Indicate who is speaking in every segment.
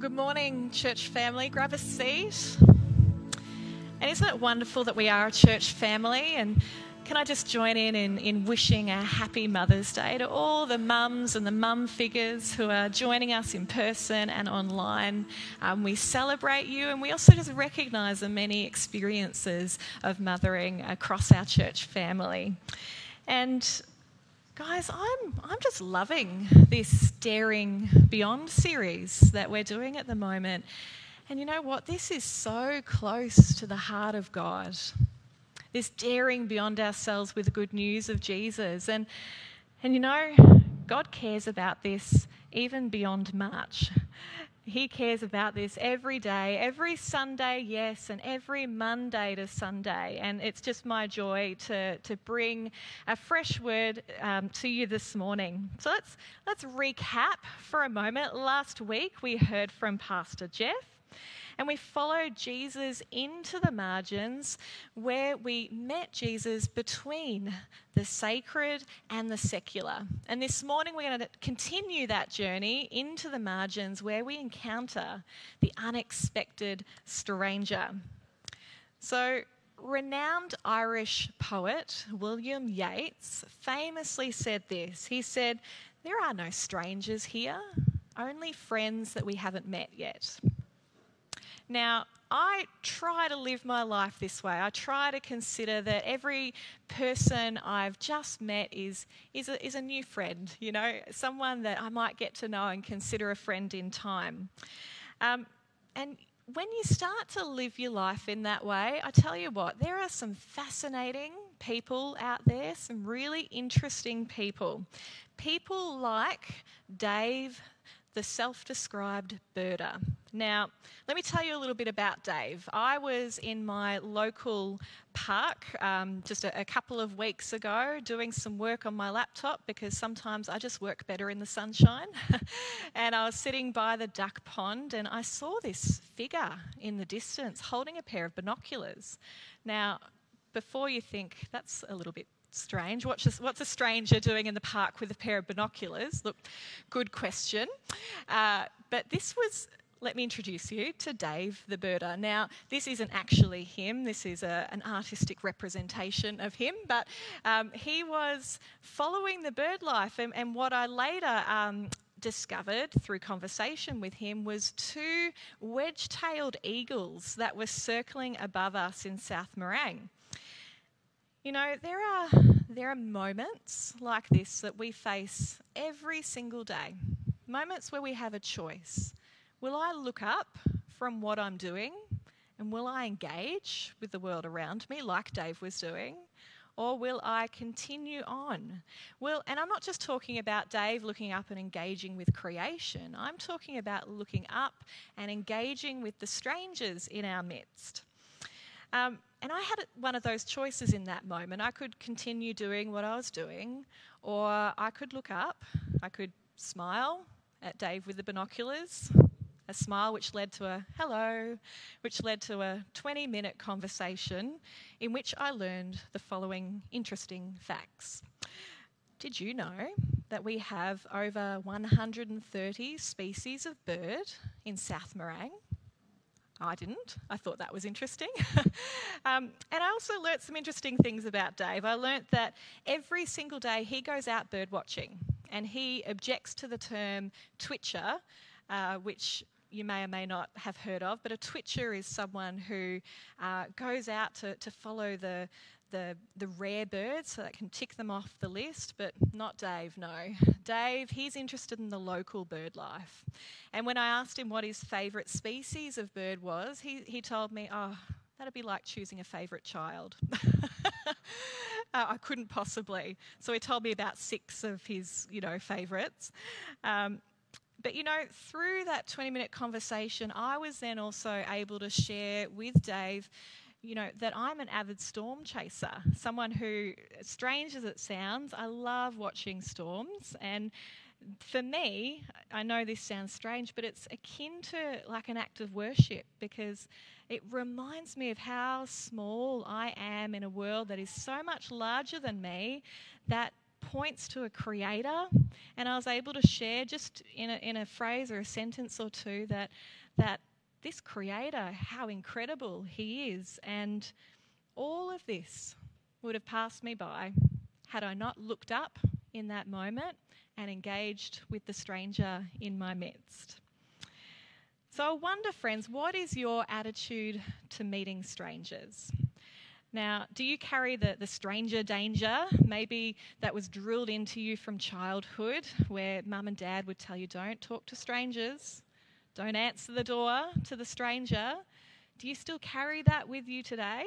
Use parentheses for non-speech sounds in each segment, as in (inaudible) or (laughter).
Speaker 1: Well, good morning, church family. Grab a seat. And isn't it wonderful that we are a church family? And can I just join in, in in wishing a happy Mother's Day to all the mums and the mum figures who are joining us in person and online? Um, we celebrate you and we also just recognise the many experiences of mothering across our church family. And Guys, I'm, I'm just loving this Daring Beyond series that we're doing at the moment. And you know what? This is so close to the heart of God. This daring beyond ourselves with the good news of Jesus. And, and you know, God cares about this even beyond March. He cares about this every day, every Sunday, yes, and every Monday to Sunday. And it's just my joy to, to bring a fresh word um, to you this morning. So let's, let's recap for a moment. Last week we heard from Pastor Jeff and we followed Jesus into the margins where we met Jesus between the sacred and the secular. And this morning we're going to continue that journey into the margins where we encounter the unexpected stranger. So, renowned Irish poet William Yeats famously said this. He said, There are no strangers here, only friends that we haven't met yet. Now, I try to live my life this way. I try to consider that every person I've just met is, is, a, is a new friend, you know, someone that I might get to know and consider a friend in time. Um, and when you start to live your life in that way, I tell you what, there are some fascinating people out there, some really interesting people. People like Dave the self described birder. Now, let me tell you a little bit about Dave. I was in my local park um, just a, a, couple of weeks ago doing some work on my laptop because sometimes I just work better in the sunshine. (laughs) and I was sitting by the duck pond and I saw this figure in the distance holding a pair of binoculars. Now, before you think that's a little bit strange. What's a, what's a stranger doing in the park with a pair of binoculars? Look, good question. Uh, but this was let me introduce you to Dave the birder. Now, this isn't actually him, this is a, an artistic representation of him, but um, he was following the bird life. And, and what I later um, discovered through conversation with him was two wedge tailed eagles that were circling above us in South Morang. You know, there are, there are moments like this that we face every single day. Moments where we have a choice. Will I look up from what I'm doing and will I engage with the world around me like Dave was doing? Or will I continue on? Well, and I'm not just talking about Dave looking up and engaging with creation. I'm talking about looking up and engaging with the strangers in our midst. Um, and I had one of those choices in that moment. I could continue doing what I was doing, or I could look up, I could smile at Dave with the binoculars, a smile which led to a hello, which led to a 20 minute conversation in which I learned the following interesting facts. Did you know that we have over 130 species of bird in South Morang? I didn't. I thought that was interesting. (laughs) um, and I also learnt some interesting things about Dave. I learnt that every single day he goes out bird watching and he objects to the term twitcher, uh, which you may or may not have heard of, but a twitcher is someone who uh, goes out to, to follow the, the, the rare birds so that can tick them off the list, but not Dave, no. Dave, he's interested in the local bird life. And when I asked him what his favourite species of bird was, he, he told me, oh, that'd be like choosing a favourite child. (laughs) uh, I couldn't possibly. So he told me about six of his, you know, favourites. Um, but you know, through that 20 minute conversation, I was then also able to share with Dave you know, that I'm an avid storm chaser, someone who, strange as it sounds, I love watching storms. And for me, I know this sounds strange, but it's akin to like an act of worship because it reminds me of how small I am in a world that is so much larger than me that points to a creator, and I was able to share just in a, in a phrase or a sentence or two that that this creator, how incredible he is, and all of this would have passed me by had I not looked up in that moment and engaged with the stranger in my midst. So I wonder, friends, what is your attitude to meeting strangers? Now, do you carry the, the stranger danger? Maybe that was drilled into you from childhood, where mum and dad would tell you, don't talk to strangers, don't answer the door to the stranger. Do you still carry that with you today?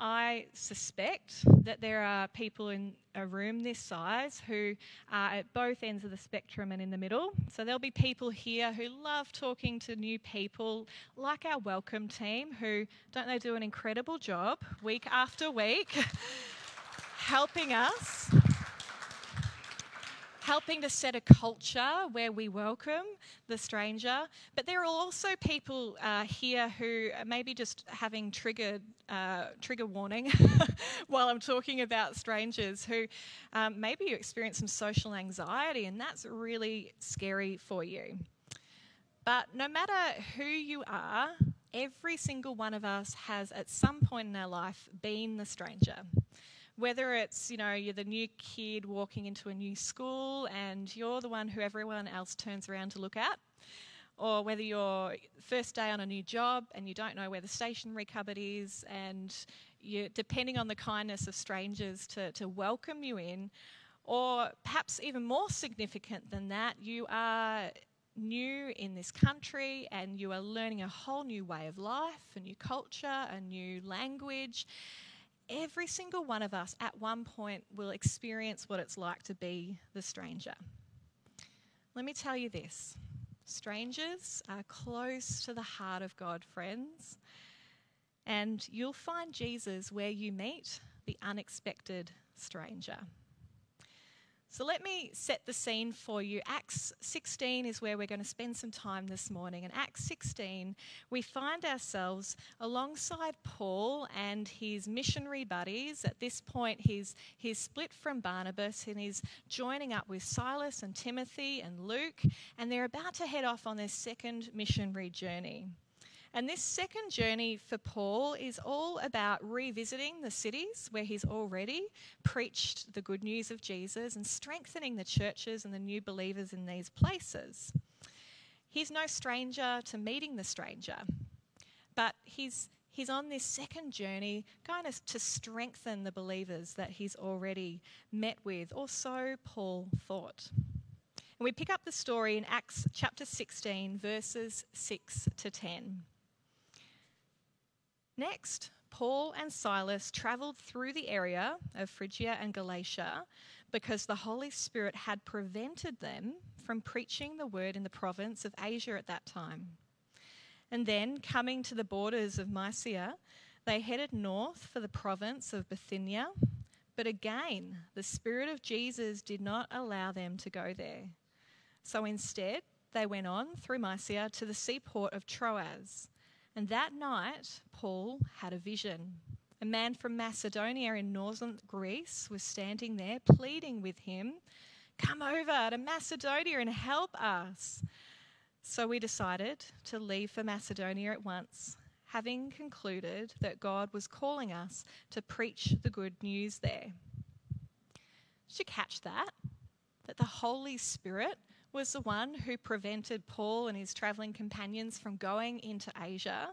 Speaker 1: I suspect that there are people in a room this size who are at both ends of the spectrum and in the middle. So there'll be people here who love talking to new people, like our welcome team, who don't they do an incredible job week after week, (laughs) helping us helping to set a culture where we welcome the stranger. But there are also people uh, here who may be just having triggered uh, trigger warning (laughs) while I'm talking about strangers who um, maybe you experience some social anxiety, and that's really scary for you. But no matter who you are, every single one of us has at some point in our life been the stranger whether it's you know you're the new kid walking into a new school and you're the one who everyone else turns around to look at or whether you're first day on a new job and you don't know where the stationery cupboard is and you're depending on the kindness of strangers to, to welcome you in or perhaps even more significant than that you are new in this country and you are learning a whole new way of life a new culture a new language every single one of us at one point will experience what it's like to be the stranger. Let me tell you this strangers are close to the heart of God, friends, and you'll find Jesus where you meet the unexpected stranger. So let me set the scene for you. Acts 16 is where we're going to spend some time this morning. In Acts 16, we find ourselves alongside Paul and his missionary buddies. At this point, he's, he's split from Barnabas and he's joining up with Silas and Timothy and Luke, and they're about to head off on their second missionary journey. And this second journey for Paul is all about revisiting the cities where he's already preached the good news of Jesus and strengthening the churches and the new believers in these places. He's no stranger to meeting the stranger, but he's he's on this second journey, kind of to strengthen the believers that he's already met with, or so Paul thought. And we pick up the story in Acts chapter 16, verses 6 to 10. Next, Paul and Silas travelled through the area of Phrygia and Galatia because the Holy Spirit had prevented them from preaching the word in the province of Asia at that time. And then, coming to the borders of Mysia, they headed north for the province of Bithynia. But again, the Spirit of Jesus did not allow them to go there. So instead, they went on through Mysia to the seaport of Troas. And that night, Paul had a vision. A man from Macedonia in northern Greece was standing there pleading with him, Come over to Macedonia and help us. So we decided to leave for Macedonia at once, having concluded that God was calling us to preach the good news there. Did you catch that? That the Holy Spirit was the one who prevented Paul and his traveling companions from going into Asia.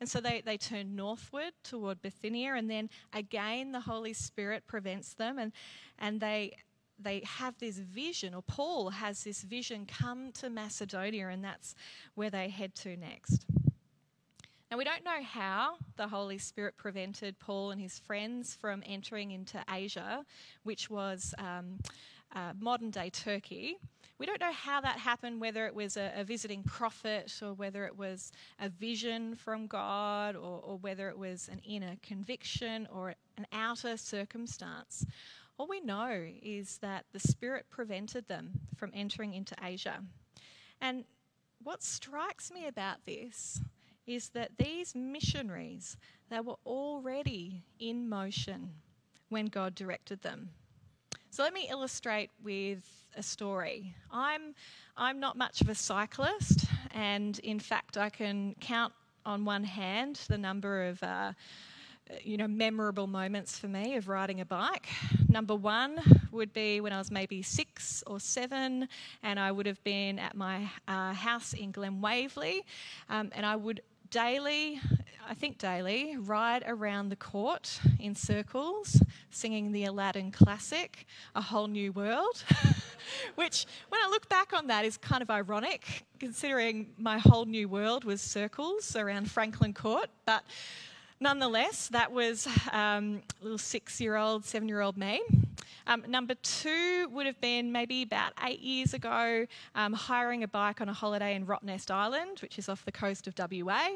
Speaker 1: And so they, they turn northward toward Bithynia, and then again the Holy Spirit prevents them, and, and they, they have this vision, or Paul has this vision come to Macedonia, and that's where they head to next. Now, we don't know how the Holy Spirit prevented Paul and his friends from entering into Asia, which was um, uh, modern day Turkey. We don't know how that happened, whether it was a, a visiting prophet or whether it was a vision from God or, or whether it was an inner conviction or an outer circumstance. All we know is that the Spirit prevented them from entering into Asia. And what strikes me about this is that these missionaries, they were already in motion when God directed them. So let me illustrate with a story. I'm, I'm not much of a cyclist, and in fact, I can count on one hand the number of uh, you know, memorable moments for me of riding a bike. Number one would be when I was maybe six or seven, and I would have been at my uh, house in Glen Waverley, um, and I would daily, I think daily, ride around the court in circles, singing the Aladdin classic, A Whole New World, (laughs) which, when I look back on that, is kind of ironic, considering my whole new world was circles around Franklin Court. But nonetheless, that was um, little six year old, seven year old me. Um, number two would have been maybe about eight years ago, um, hiring a bike on a holiday in Rottnest Island, which is off the coast of WA,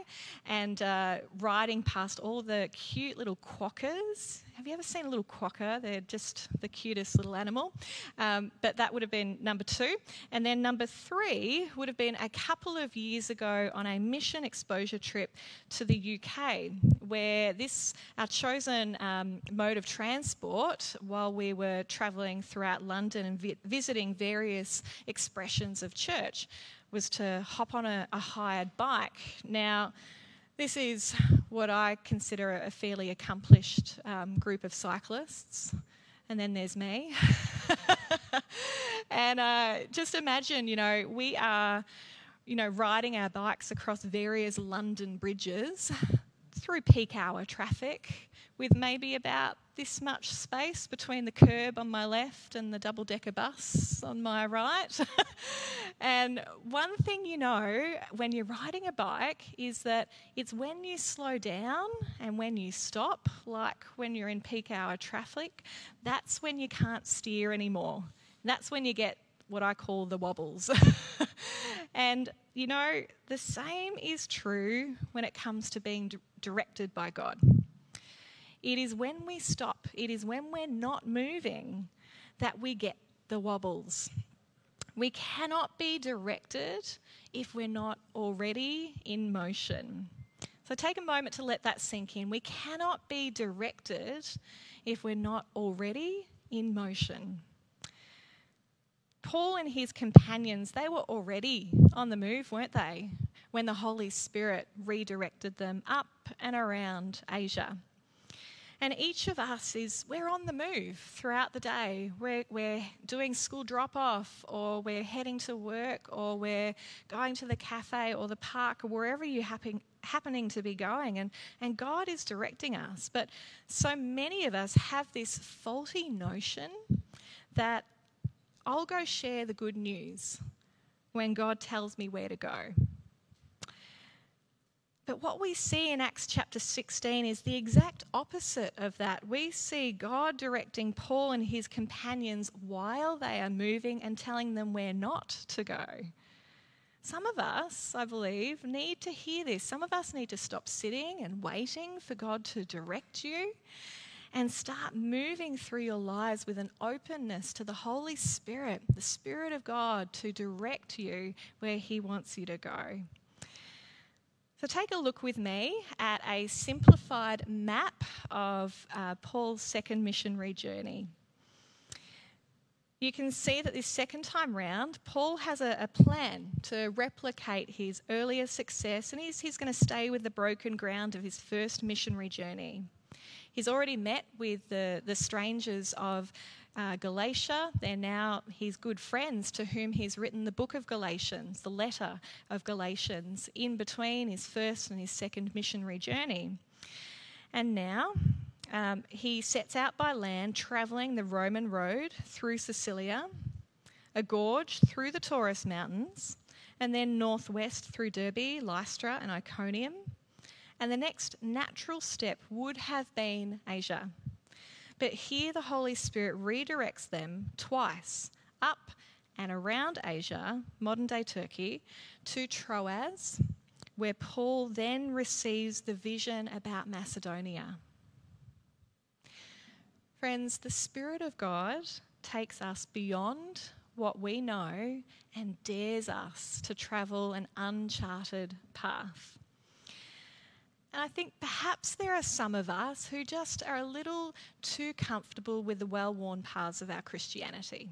Speaker 1: and uh, riding past all the cute little quokkas have you ever seen a little quokka? They're just the cutest little animal. Um, but that would have been number two. And then number three would have been a couple of years ago on a mission exposure trip to the UK, where this, our chosen um, mode of transport, while we were travelling throughout London and vi- visiting various expressions of church, was to hop on a, a hired bike. Now, this is what I consider a fairly accomplished um, group of cyclists. And then there's me. (laughs) and uh, just imagine, you know, we are, you know, riding our bikes across various London bridges through peak hour traffic with maybe about this much space between the curb on my left and the double decker bus on my (laughs) right. and one thing you know when you're riding a bike is that it's when you slow down and when you stop, like when you're in peak hour traffic, that's when you can't steer anymore. That's when you get what I call the wobbles. (laughs) and you know, the same is true when it comes to being directed by God. It is when we stop, it is when we're not moving that we get the wobbles. We cannot be directed if we're not already in motion. So take a moment to let that sink in. We cannot be directed if we're not already in motion. Paul and his companions, they were already on the move, weren't they? When the Holy Spirit redirected them up and around Asia. And each of us is, we're on the move throughout the day. We're, we're doing school drop off, or we're heading to work, or we're going to the cafe or the park, or wherever you happen, happening to be going. And, and God is directing us. But so many of us have this faulty notion that I'll go share the good news when God tells me where to go. But what we see in Acts chapter 16 is the exact opposite of that. We see God directing Paul and his companions while they are moving and telling them where not to go. Some of us, I believe, need to hear this. Some of us need to stop sitting and waiting for God to direct you and start moving through your lives with an openness to the Holy Spirit, the Spirit of God, to direct you where He wants you to go. So, take a look with me at a simplified map of uh, Paul's second missionary journey. You can see that this second time round, Paul has a, a plan to replicate his earlier success, and he's, he's going to stay with the broken ground of his first missionary journey. He's already met with the, the strangers of uh, Galatia. They're now his good friends to whom he's written the book of Galatians, the letter of Galatians, in between his first and his second missionary journey. And now um, he sets out by land, travelling the Roman road through Cilicia, a gorge through the Taurus Mountains, and then northwest through Derbe, Lystra, and Iconium. And the next natural step would have been Asia. But here the Holy Spirit redirects them twice up and around Asia, modern day Turkey, to Troas, where Paul then receives the vision about Macedonia. Friends, the Spirit of God takes us beyond what we know and dares us to travel an uncharted path. And I think perhaps there are some of us who just are a little too comfortable with the well worn paths of our Christianity.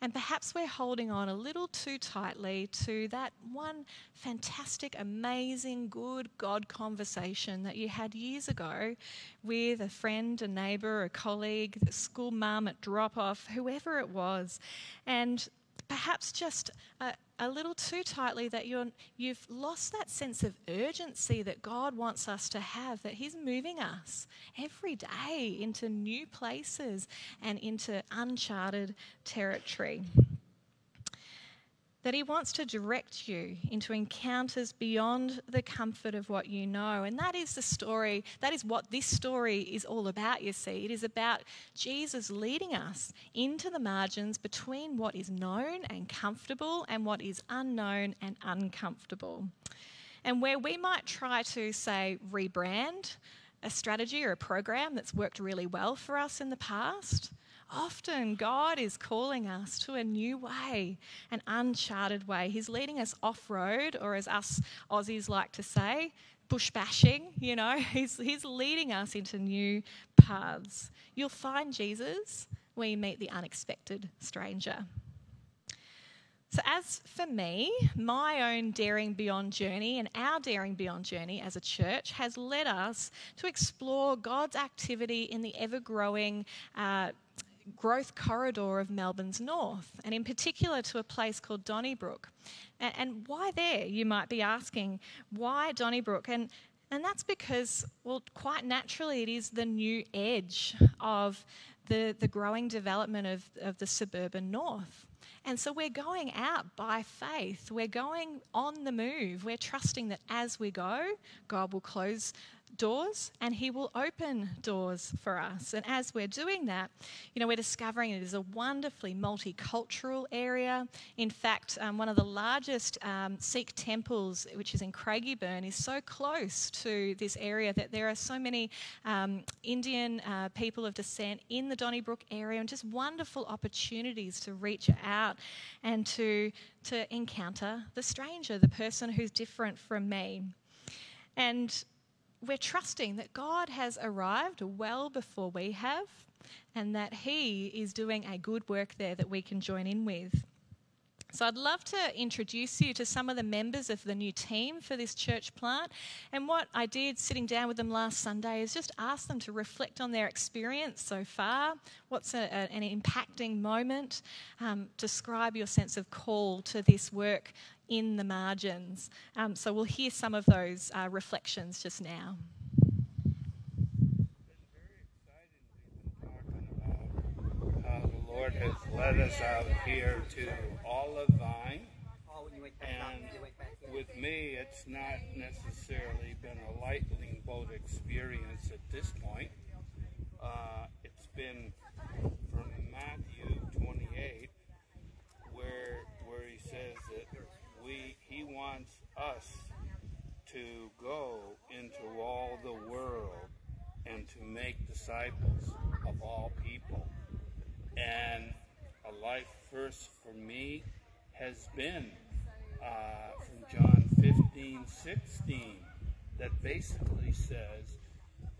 Speaker 1: And perhaps we're holding on a little too tightly to that one fantastic, amazing, good God conversation that you had years ago with a friend, a neighbour, a colleague, a school mum at drop off, whoever it was. And perhaps just a, a little too tightly that you're, you've lost that sense of urgency that God wants us to have, that He's moving us every day into new places and into uncharted territory that He wants to direct you into encounters beyond the comfort of what you know. And that is the story, that is what this story is all about, you see. It is about Jesus leading us into the margins between what is known and comfortable and what is unknown and uncomfortable. And where we might try to, say, rebrand a strategy or a program that's worked really well for us in the past Often God is calling us to a new way, an uncharted way. He's leading us off road, or as us Aussies like to say, bush bashing, you know, (laughs) he's, he's leading us into new paths. You'll find Jesus where you meet the unexpected stranger. So, as for me, my own Daring Beyond journey and our Daring Beyond journey as a church has led us to explore God's activity in the ever growing uh, growth corridor of Melbourne's north, and in particular to a place called Donnybrook. And, and why there, you might be asking? Why Donnybrook? And, and that's because, well, quite naturally, it is the new edge of the, the growing development of, of the suburban north. And so we're going out by faith. We're going on the move. We're trusting that as we go, God will close doors and he will open doors for us. And as we're doing that, you know, we're discovering it is a wonderfully multicultural area. In fact, um, one of the largest um, Sikh temples, which is in Craigieburn, is so close to this area that there are so many um, Indian uh, people of descent in the Donnybrook area and just wonderful opportunities to reach out and to, to encounter the stranger, the person who's different from me. And we're trusting that God has arrived well before we have and that He is doing a good work there that we can join in with. So, I'd love to introduce you to some of the members of the new team for this church plant. And what I did sitting down with them last Sunday is just ask them to reflect on their experience so far. What's a, a, an impacting moment? Um, describe your sense of call to this work in the margins. Um, so we'll hear some of those uh, reflections just now.
Speaker 2: Lord has led us out here to Olive Vine. And with me, it's not necessarily been a lightning bolt experience at this point. Uh, it's been from Matthew 28, where where he says that we he wants us to go into all the world and to make disciples of all people. And a life first for me has been uh, from John 15, 16, that basically says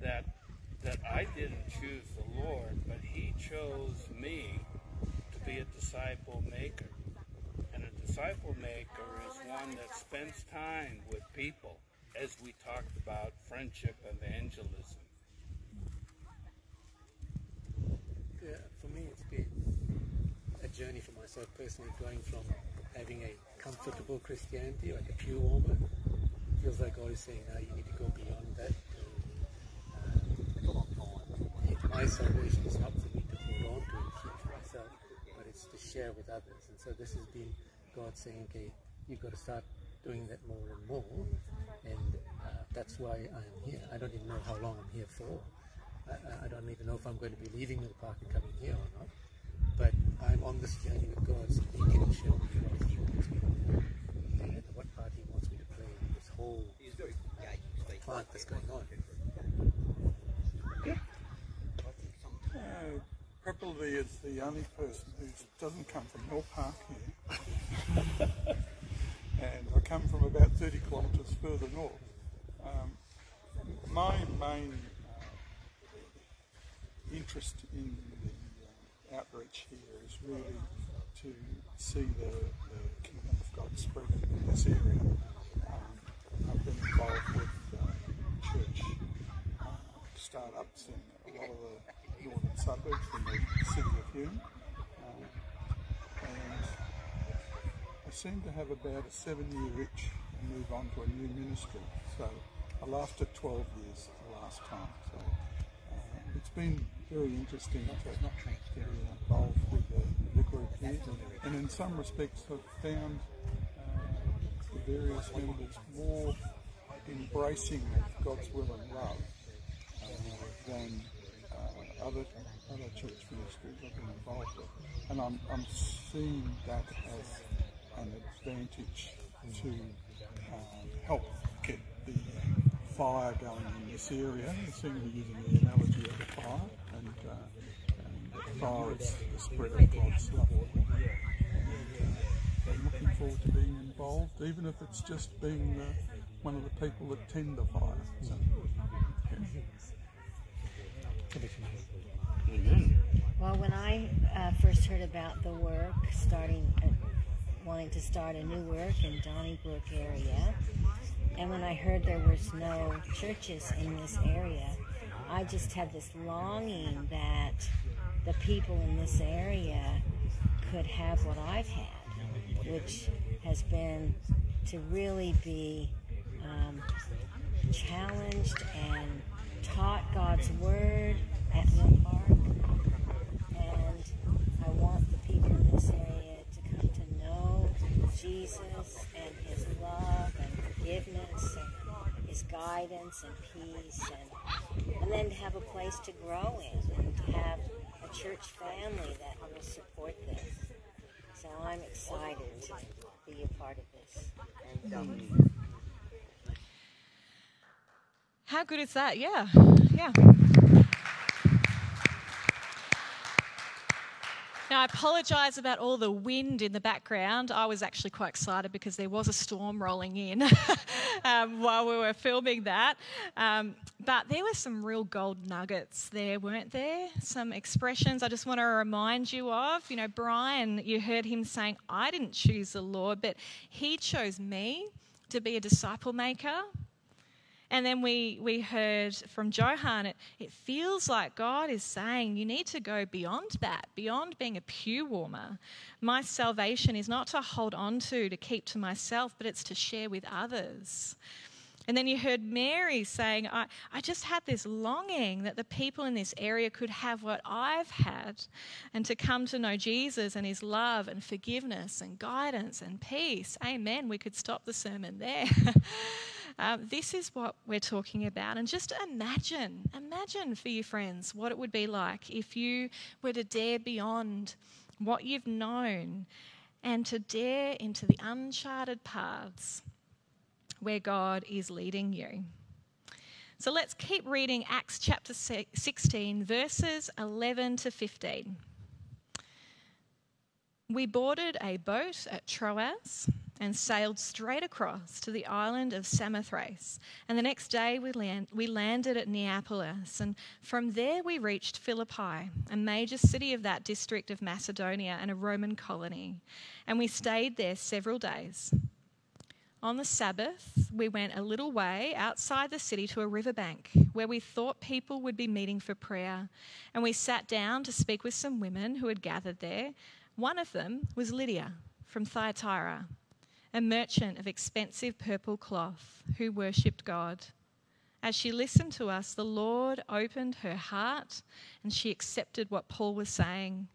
Speaker 2: that that I didn't choose the Lord, but He chose me to be a disciple maker And a disciple maker is one that spends time with people, as we talked about friendship evangelism.
Speaker 3: Yeah, for me, journey for myself personally, going from having a comfortable Christianity, like a pew warmer, feels like God is saying, now you need to go beyond that. My salvation is not for me to hold on to and keep for myself, but it's to share with others. And so this has been God saying, okay, you've got to start doing that more and more. And uh, that's why I'm here. I don't even know how long I'm here for. I, I, don't even know if I'm going to be leaving the park and coming here or not. But I'm on this journey with God, so He can show me what He wants me to do and what part He wants me to play? In this whole plant that's going on.
Speaker 4: Uh, Purpleby is the only person who doesn't come from Mill Park here. (laughs) And I come from about 30 kilometres further north. Um, my main uh, interest in the uh, outreach here is really to see the, the kingdom of God spread in this area. Um, I've been involved with uh, church uh, startups in a lot of the northern suburbs in the city of Hume. Um, and I seem to have about a seven year itch and move on to a new ministry. So I lasted 12 years the last time. So uh, it's been very interesting not tried to get involved with the, the group here. And in some respects, I've found uh, the various members more embracing of God's will and love uh, than uh, other other church ministries I've been involved with. And I'm, I'm seeing that as an advantage to um, help get the fire going in this area. Seem to be using the analogy of the fire, uh, and the spread of God's love. I'm looking forward to being involved, even if it's just being uh, one of the people that tend the fire. So, yeah.
Speaker 5: Well, when I uh, first heard about the work, starting, uh, wanting to start a new work in Donnybrook area, and when I heard there was no churches in this area, I just had this longing that the people in this area could have what I've had, which has been to really be um, challenged and taught God's Word at Mill Guidance and peace and, and then to have a place to grow in and to have a church family that will support this. So I'm excited to be a part of this.
Speaker 1: How good is that? Yeah, yeah. Now, I apologise about all the wind in the background. I was actually quite excited because there was a storm rolling in (laughs) um, while we were filming that. Um, but there were some real gold nuggets there, weren't there? Some expressions I just want to remind you of. You know, Brian, you heard him saying, I didn't choose the Lord, but he chose me to be a disciple maker. And then we, we heard from Johan, it, it feels like God is saying you need to go beyond that, beyond being a pew warmer. My salvation is not to hold on to, to keep to myself, but it's to share with others. And then you heard Mary saying, I, I just had this longing that the people in this area could have what I've had and to come to know Jesus and his love and forgiveness and guidance and peace. Amen. We could stop the sermon there. (laughs) um, this is what we're talking about. And just imagine, imagine for your friends what it would be like if you were to dare beyond what you've known and to dare into the uncharted paths where God is leading you. So let's keep reading Acts chapter 16, verses 11 to 15. We boarded a boat at Troas and sailed straight across to the island of Samothrace. And the next day we, land, we landed at Neapolis, and from there we reached Philippi, a major city of that district of Macedonia and a Roman colony. And we stayed there several days. On the Sabbath, we went a little way outside the city to a riverbank where we thought people would be meeting for prayer. And we sat down to speak with some women who had gathered there. One of them was Lydia from Thyatira, a merchant of expensive purple cloth who worshipped God. As she listened to us, the Lord opened her heart and she accepted what Paul was saying.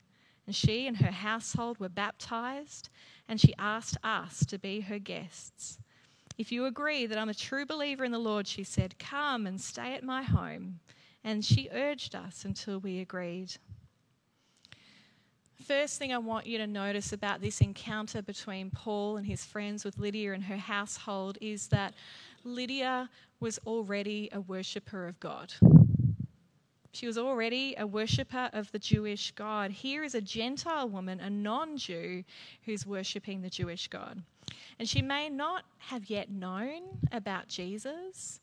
Speaker 1: And she and her household were baptized and she asked us to be her guests. If you agree that I'm a true believer in the Lord, she said, come and stay at my home. And she urged us until we agreed. First thing I want you to notice about this encounter between Paul and his friends with Lydia and her household is that Lydia was already a worshipper of God. She was already a worshipper of the Jewish God. Here is a Gentile woman, a non Jew, who's worshipping the Jewish God. And she may not have yet known about Jesus,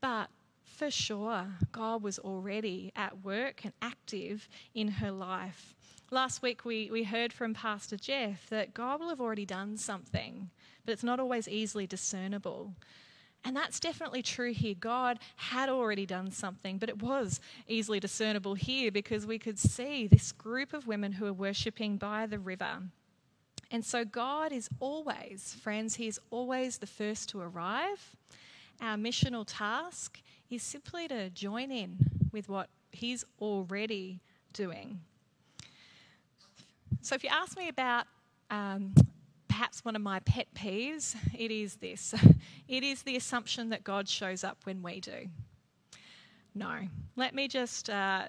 Speaker 1: but for sure, God was already at work and active in her life. Last week, we, we heard from Pastor Jeff that God will have already done something, but it's not always easily discernible. And that's definitely true here. God had already done something, but it was easily discernible here because we could see this group of women who are worshipping by the river. And so God is always, friends, He is always the first to arrive. Our missional task is simply to join in with what He's already doing. So, if you ask me about um, perhaps one of my pet peeves, it is this it is the assumption that God shows up when we do. No. Let me just uh,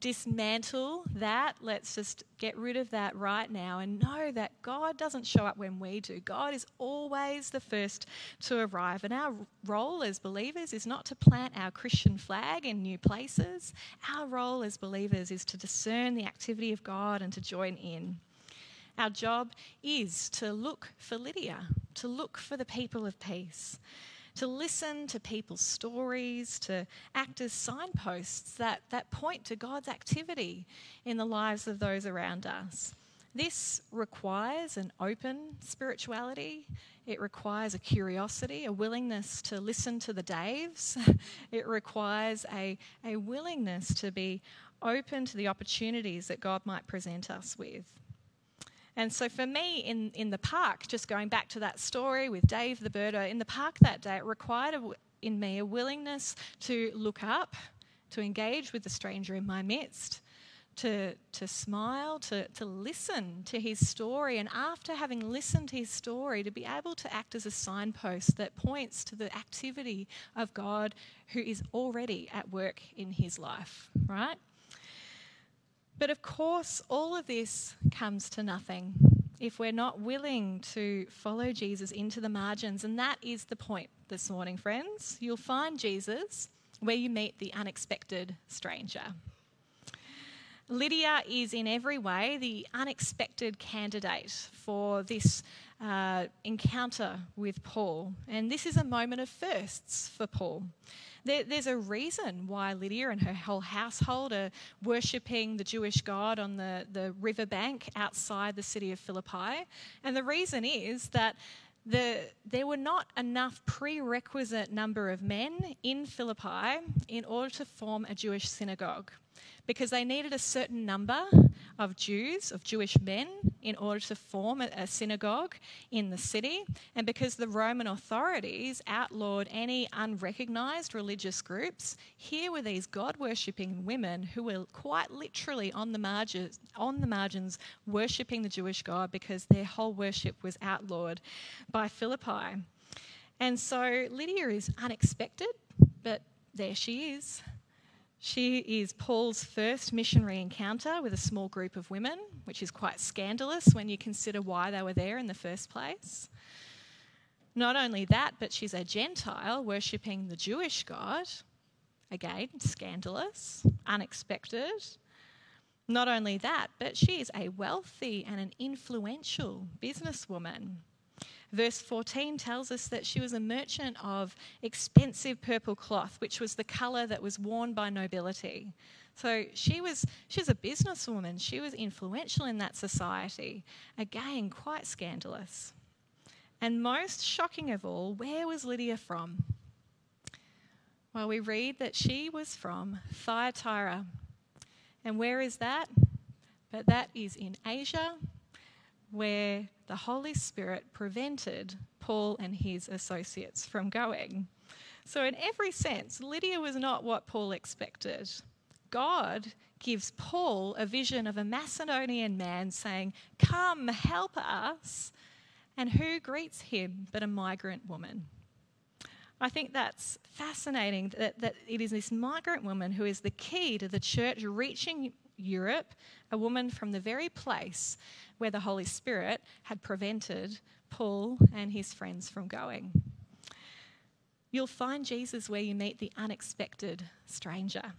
Speaker 1: dismantle that. Let's just get rid of that right now and know that God doesn't show up when we do. God is always the first to arrive. And our role as believers is not to plant our Christian flag in new places. Our role as believers is to discern the activity of God and to join in. Our job is to look for Lydia, to look for the people of peace to listen to people's stories, to act as signposts that, that point to God's activity in the lives of those around us. This requires an open spirituality. It requires a curiosity, a willingness to listen to the Daves. (laughs) It requires a, a willingness to be open to the opportunities that God might present us with. And so for me in, in the park, just going back to that story with Dave the birder, in the park that day, it required a, in me a willingness to look up, to engage with the stranger in my midst, to, to smile, to, to listen to his story, and after having listened to his story, to be able to act as a signpost that points to the activity of God who is already at work in his life, right? But of course, all of this comes to nothing if we're not willing to follow Jesus into the margins. And that is the point this morning, friends. You'll find Jesus where you meet the unexpected stranger. Lydia is in every way the unexpected candidate for this uh, encounter with Paul. And this is a moment of firsts for Paul. There, there's a reason why Lydia and her whole household are worshipping the Jewish God on the, the riverbank outside the city of Philippi. And the reason is that the, there were not enough prerequisite number of men in Philippi in order to form a Jewish synagogue because they needed a certain number of Jews, of Jewish men, in order to form a, synagogue in the city. And because the Roman authorities outlawed any unrecognized religious groups, here were these God worshipping women who were quite literally on the margins, on the margins worshipping the Jewish God because their whole worship was outlawed by Philippi. And so Lydia is unexpected, but there she is. She is Paul's first missionary encounter with a small group of women, which is quite scandalous when you consider why they were there in the first place. Not only that, but she's a Gentile worshipping the Jewish God. Again, scandalous, unexpected. Not only that, but she is a wealthy and an influential businesswoman. Verse 14 tells us that she was a merchant of expensive purple cloth, which was the colour that was worn by nobility. So she was, she was a businesswoman. She was influential in that society. Again, quite scandalous. And most shocking of all, where was Lydia from? Well, we read that she was from Thyatira. And where is that? But that is in Asia, where the Holy Spirit prevented Paul and his associates from going. So, in every sense, Lydia was not what Paul expected. God gives Paul a vision of a Macedonian man saying, Come, help us. And who greets him but a migrant woman? I think that's fascinating that, that it is this migrant woman who is the key to the church reaching Europe, a woman from the very place where the Holy Spirit had prevented Paul and his friends from going. You'll find Jesus where you meet the unexpected stranger.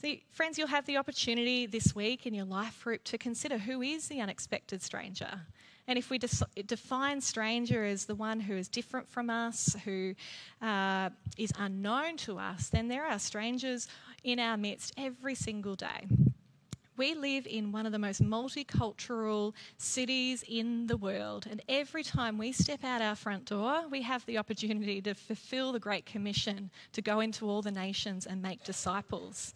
Speaker 1: See, friends, you'll have the opportunity this week in your life group to consider who is the unexpected stranger And if we define stranger as the one who is different from us, who uh, is unknown to us, then there are strangers in our midst every single day. We live in one of the most multicultural cities in the world, and every time we step out our front door, we have the opportunity to fulfill the Great Commission to go into all the nations and make disciples.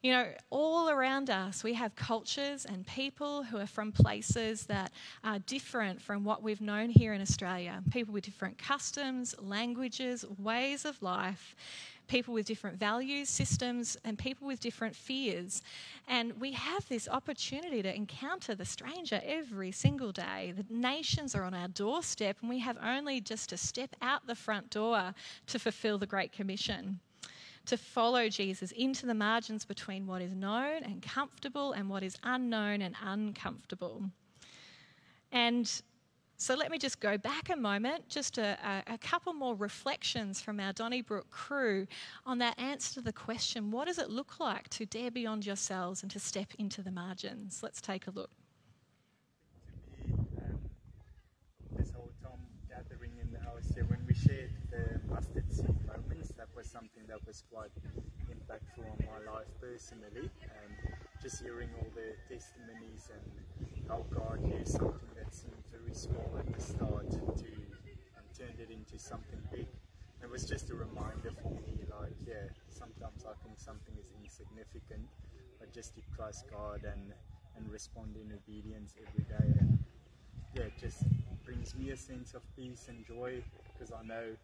Speaker 1: You know, all around us, we have cultures and people who are from places that are different from what we've known here in Australia. People with different customs, languages, ways of life people with different values, systems, and people with different fears. And we have this opportunity to encounter the stranger every single day. The nations are on our doorstep, and we have only just to step out the front door to fulfill the Great Commission to follow Jesus into the margins between what is known and comfortable and what is unknown and uncomfortable. And so let me just go back a moment, just a, a, couple more reflections from our Donnybrook crew on that answer to the question what does it look like to dare beyond yourselves and to step into the margins? Let's take a look.
Speaker 6: To me, um, this whole time gathering in the house here, when we shared the mustard seed moments, that was something that was quite impactful on my life personally. And just hearing all the testimonies and how God used something that seemed very small at the start to and turned it into something big. It was just a reminder for me, like, yeah, sometimes I think something is insignificant, but just to trust God and, and respond in obedience every day. And yeah, it just brings me a sense of peace and joy because I know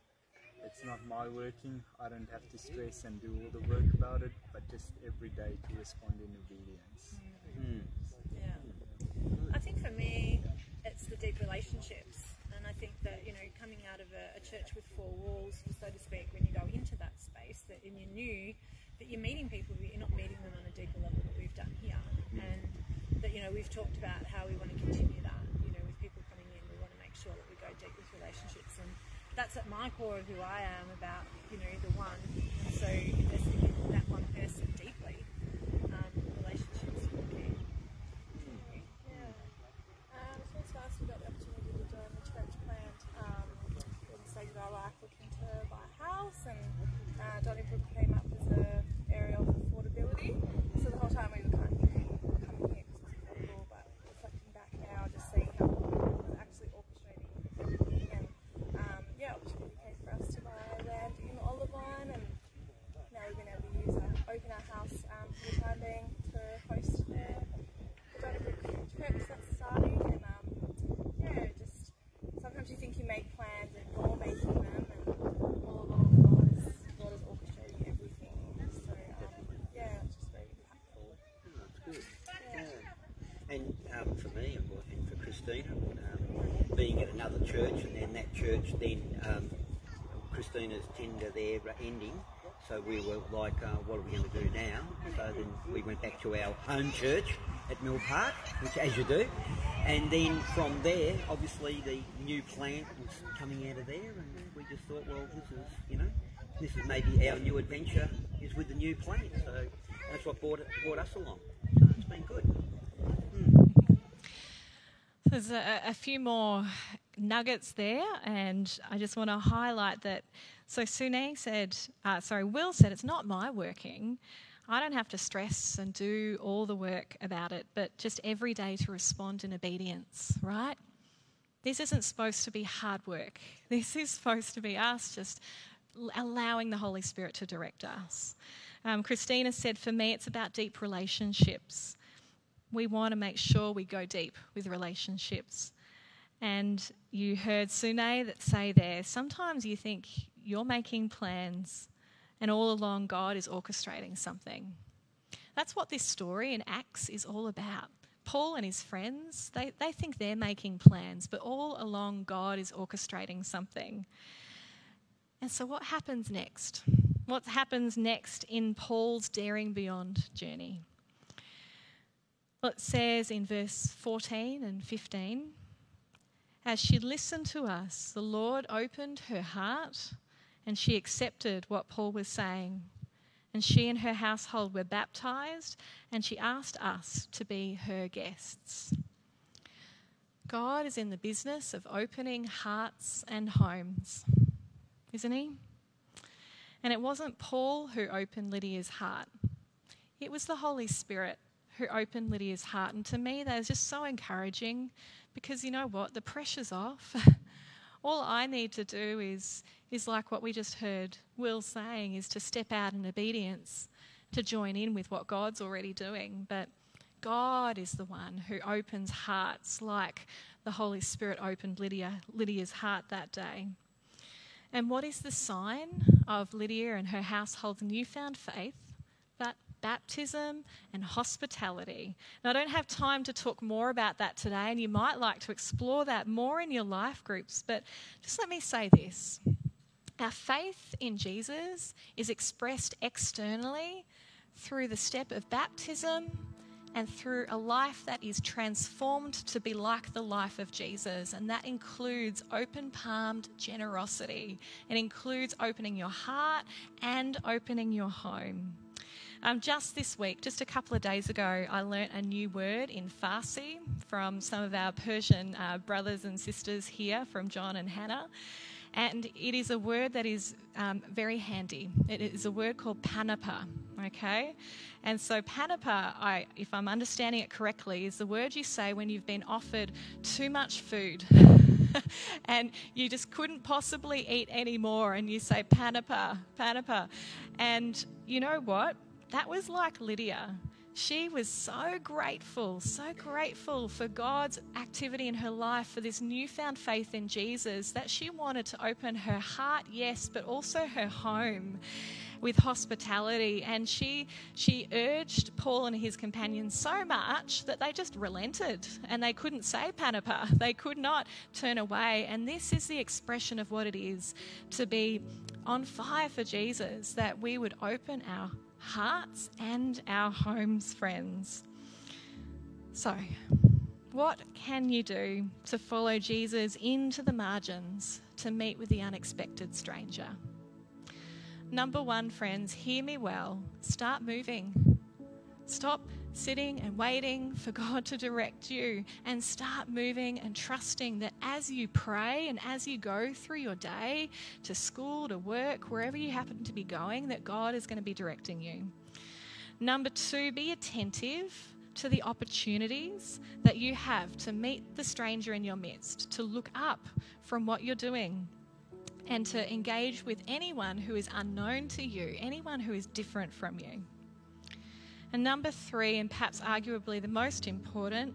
Speaker 6: it's not my working. I don't have to stress and do all the work about it, but just every day to respond in obedience.
Speaker 7: Mm. Yeah. I think for me, it's the deep relationships. And I think that, you know, coming out of a, a church with four walls, so to speak, when you go into that space, that and you knew that you're meeting people, but you're not meeting them on a deeper level that we've done here. And that, you know, we've talked about how we want to continue that. You know, with people coming in, we want to make sure that we go deep with relationships. That's at my core of who I am about, you know, the one. So investing in that one person deeply, um, relationships with key.
Speaker 8: Yeah. Um, since last we got the opportunity to join the church plant um, in the stage of our life looking to buy a house and uh, Donnybrook came up as an area of affordability. So the whole time we were kind of coming here because it's affordable, but reflecting back now, just seeing how God was actually orchestrating everything and um, yeah, opportunity came for us to buy land in Olivine and now we've been able to use our, open our house um, for the time being to host the, the Donnybrook church that's starting and um, yeah, just sometimes you think you make plans and you're making them and all along God is, God is orchestrating everything. So um, yeah, it's just very impactful.
Speaker 9: That's good. Yeah. And um, for me and for- and for Christina, um, being at another church and then that church then um, Christina's tender there ending. So we were like, uh, what are we going to do now? So then we went back to our home church at Mill Park, which as you do. And then from there, obviously the new plant was coming out of there and we just thought, well, this is, you know, this is maybe our new adventure is with the new plant. So that's what brought, brought us along. So it's been good.
Speaker 1: There's a, a few more nuggets there, and I just want to highlight that. So Sune said, uh, sorry, Will said, it's not my working. I don't have to stress and do all the work about it, but just every day to respond in obedience, right? This isn't supposed to be hard work. (laughs) This is supposed to be us just allowing the Holy Spirit to direct us. Um, Christina said, for me, it's about deep relationships we want to make sure we go deep with relationships. And you heard Sune that say there, sometimes you think you're making plans and all along God is orchestrating something. That's what this story in Acts is all about. Paul and his friends, they, they think they're making plans, but all along God is orchestrating something. And so, what happens next? What happens next in Paul's daring beyond journey? Well, it says in verse 14 and 15 As she listened to us, the Lord opened her heart and she accepted what Paul was saying. And she and her household were baptized, and she asked us to be her guests. God is in the business of opening hearts and homes, isn't he? And it wasn't Paul who opened Lydia's heart, it was the Holy Spirit who opened Lydia's heart. And to me, that is just so encouraging because you know what? The pressure's off. (laughs) All I need to do is, is like what we just heard Will saying, is to step out in obedience, to join in with what God's already doing. But God is the one who opens hearts like the Holy Spirit opened Lydia, Lydia's heart that day. And what is the sign of Lydia and her household's newfound faith? But baptism and hospitality. Now, I don't have time to talk more about that today, and you might like to explore that more in your life groups, but just let me say this. Our faith in Jesus is expressed externally through the step of baptism and through a life that is transformed to be like the life of Jesus. And that includes open palmed generosity, it includes opening your heart and opening your home. Um, just this week, just a couple of days ago, I learnt a new word in Farsi from some of our Persian uh, brothers and sisters here, from John and Hannah. And it is a word that is um, very handy. It is a word called panapa, okay? And so panapa, I, if I'm understanding it correctly, is the word you say when you've been offered too much food. (laughs) and you just couldn't possibly eat any more, and you say panapa, panapa. And you know what? That was like Lydia she was so grateful, so grateful for God's activity in her life, for this newfound faith in Jesus, that she wanted to open her heart, yes, but also her home with hospitality. And she, she urged Paul and his companions so much that they just relented and they couldn't say Panapa. They could not turn away. And this is the expression of what it is to be on fire for Jesus, that we would open our hearts and our homes, friends. So, what can you do to follow Jesus into the margins to meet with the unexpected stranger? Number one, friends, hear me well. Start moving. Stop sitting and waiting for (laughs) God to direct you and start moving and trusting that as you pray and as you go through your day to school, to work, wherever you happen to be going, that God is going to be directing you. Number two, be attentive to the opportunities that you have to meet the stranger in your midst, to look up from what you're doing, and to engage with anyone who is unknown to you, anyone who is different from you. And number three, and perhaps arguably the most important,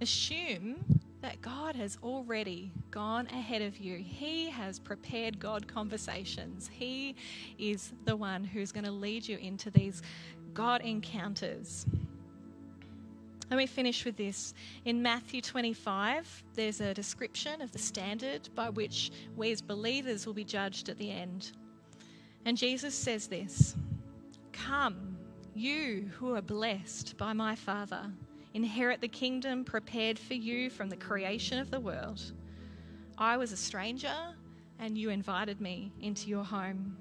Speaker 1: assume that God has already gone ahead of you. He has prepared God conversations. He is the one who's going to lead you into these God encounters. Let me finish with this. In Matthew 25, there's a description of the standard by which we as believers will be judged at the end. And Jesus says this Come you who are blessed by my Father, inherit the kingdom prepared for you from the creation of the world. I was a stranger, and you invited me into your home.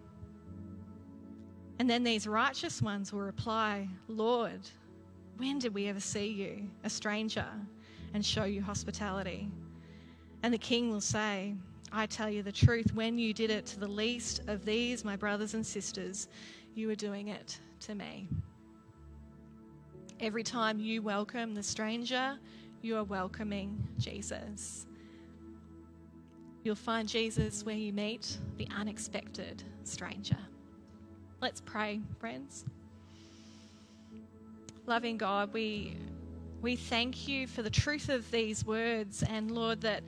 Speaker 1: And then these righteous ones will reply, Lord, when did we ever see you, a stranger, and show you hospitality? And the king will say, I tell you the truth, when you did it to the least of these, my brothers and sisters, you are doing it to me. Every time you welcome the stranger, you are welcoming Jesus. You'll find Jesus where you meet the unexpected stranger. Let's pray, friends. Loving God, we, we thank you for the truth of these words, and Lord, that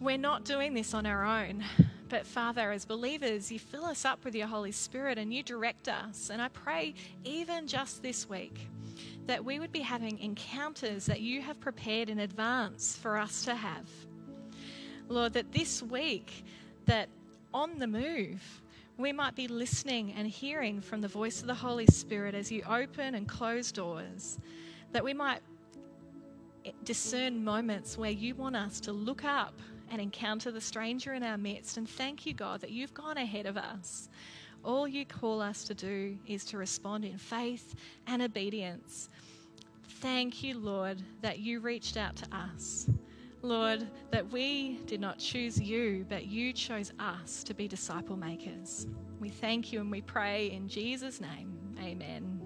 Speaker 1: we're not doing this on our own. But Father, as believers, you fill us up with your Holy Spirit and you direct us. And I pray, even just this week, that we would be having encounters that you have prepared in advance for us to have. Lord, that this week, that on the move, we might be listening and hearing from the voice of the Holy Spirit as you open and close doors, that we might discern moments where you want us to look up and encounter the stranger in our midst. And thank you, God, that you've gone ahead of us. All you call us to do is to respond in faith and obedience. thank you, Lord, that you reached out to us. Lord, that we did not choose you, but you chose us to be disciple makers. We thank you and we pray in Jesus' name. Amen.